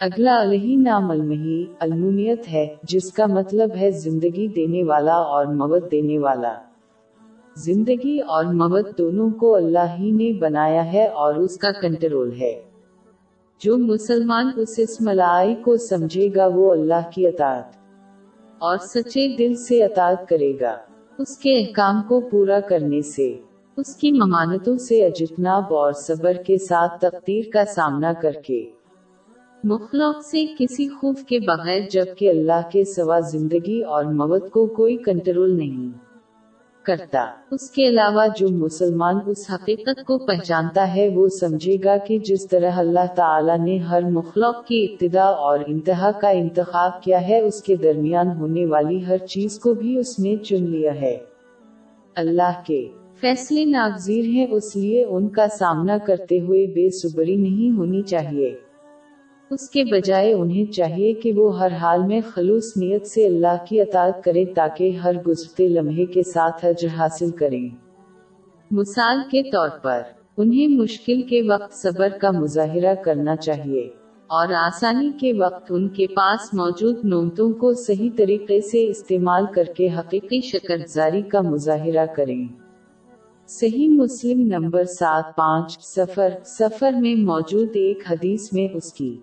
اگلا علیہ نام المحی المومیت ہے، جس کا مطلب ہے زندگی دینے والا اور موت دینے والا۔ زندگی اور موت دونوں کو اللہ ہی نے بنایا ہے اور اس کا کنٹرول ہے۔ جو مسلمان اس اسم العائی کو سمجھے گا، وہ اللہ کی اطاعت اور سچے دل سے اطاعت کرے گا۔ اس کے احکام کو پورا کرنے سے، اس کی ممانتوں سے اجتناب اور صبر کے ساتھ تقدیر کا سامنا کر کے۔ مخلوق سے کسی خوف کے بغیر جبکہ اللہ کے سوا زندگی اور موت کو کوئی کنٹرول نہیں کرتا۔ اس کے علاوہ جو مسلمان اس حقیقت کو پہچانتا ہے، وہ سمجھے گا کہ جس طرح اللہ تعالی نے ہر مخلوق کی ابتدا اور انتہا کا انتخاب کیا ہے، اس کے درمیان ہونے والی ہر چیز کو بھی اس نے چن لیا ہے۔ اللہ کے فیصلے ناگزیر ہیں، اس لیے ان کا سامنا کرتے ہوئے بے صبری نہیں ہونی چاہیے۔ اس کے بجائے انہیں چاہیے کہ وہ ہر حال میں خلوص نیت سے اللہ کی اطاعت کرے تاکہ ہر گزرتے لمحے کے ساتھ اجر حاصل کریں۔ مثال کے طور پر، انہیں مشکل کے وقت صبر کا مظاہرہ کرنا چاہیے اور آسانی کے وقت ان کے پاس موجود نومتوں کو صحیح طریقے سے استعمال کر کے حقیقی شکر زاری کا مظاہرہ کریں۔ صحیح مسلم نمبر سات پانچ، سفر سفر میں موجود ایک حدیث میں اس کی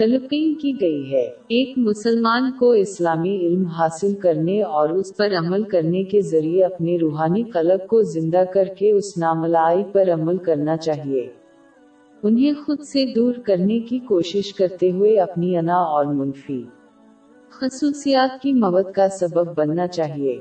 تلقین کی گئی ہے۔ ایک مسلمان کو اسلامی علم حاصل کرنے اور اس پر عمل کرنے کے ذریعے اپنے روحانی قلب کو زندہ کر کے اس ناملائی پر عمل کرنا چاہیے۔ انہیں خود سے دور کرنے کی کوشش کرتے ہوئے اپنی انا اور منفی خصوصیات کی موت کا سبب بننا چاہیے۔